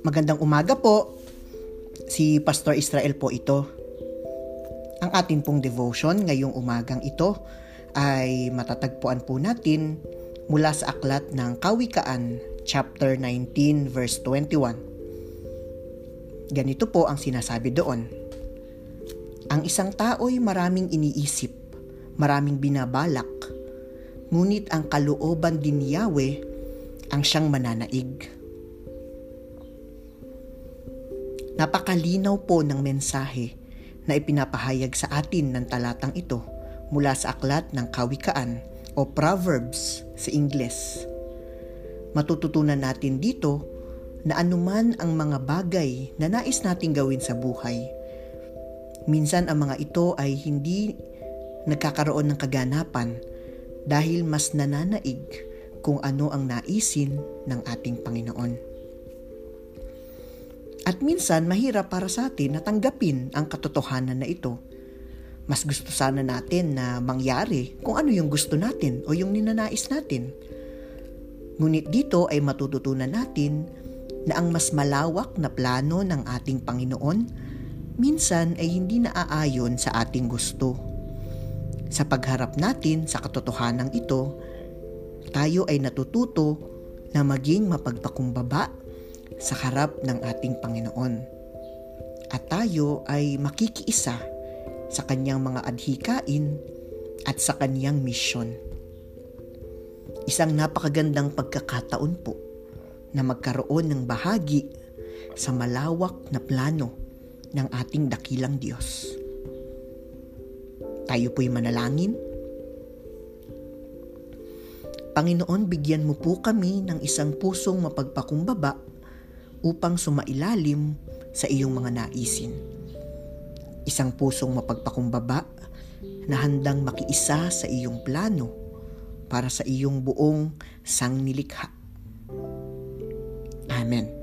Magandang umaga po. Si Pastor Israel po ito. Ang ating pong devotion ngayong umagang ito ay matatagpuan po natin mula sa aklat ng Kawikaan chapter 19 verse 21. Ganito po ang sinasabi doon. Ang isang tao'y maraming iniisip, maraming binabalak, ngunit ang kalooban din ni Yahweh ang siyang mananaig. Napakalinaw po ng mensahe na ipinapahayag sa atin ng talatang ito mula sa aklat ng kawikaan o Proverbs sa Ingles. Matututunan natin dito na anuman ang mga bagay na nais nating gawin sa buhay, minsan ang mga ito ay hindi nagkakaroon ng kaganapan dahil mas nananaig kung ano ang naisin ng ating Panginoon. At minsan mahirap para sa atin na tanggapin ang katotohanan na ito. Mas gusto sana natin na mangyari kung ano yung gusto natin o yung ninanais natin. Ngunit dito ay matututunan natin na ang mas malawak na plano ng ating Panginoon minsan ay hindi naaayon sa ating gusto. Sa pagharap natin sa katotohanan ito, tayo ay natututo na maging mapagpakumbaba sa harap ng ating Panginoon. At tayo ay makikiisa sa kanyang mga adhikain at sa kanyang misyon. Isang napakagandang pagkakataon po na magkaroon ng bahagi sa malawak na plano ng ating dakilang Diyos. Tayo po'y manalangin. Panginoon, bigyan mo po kami ng isang pusong mapagpakumbaba upang sumailalim sa iyong mga naisin. Isang pusong mapagpakumbaba na handang makiisa sa iyong plano para sa iyong buong sangnilikha. Amen.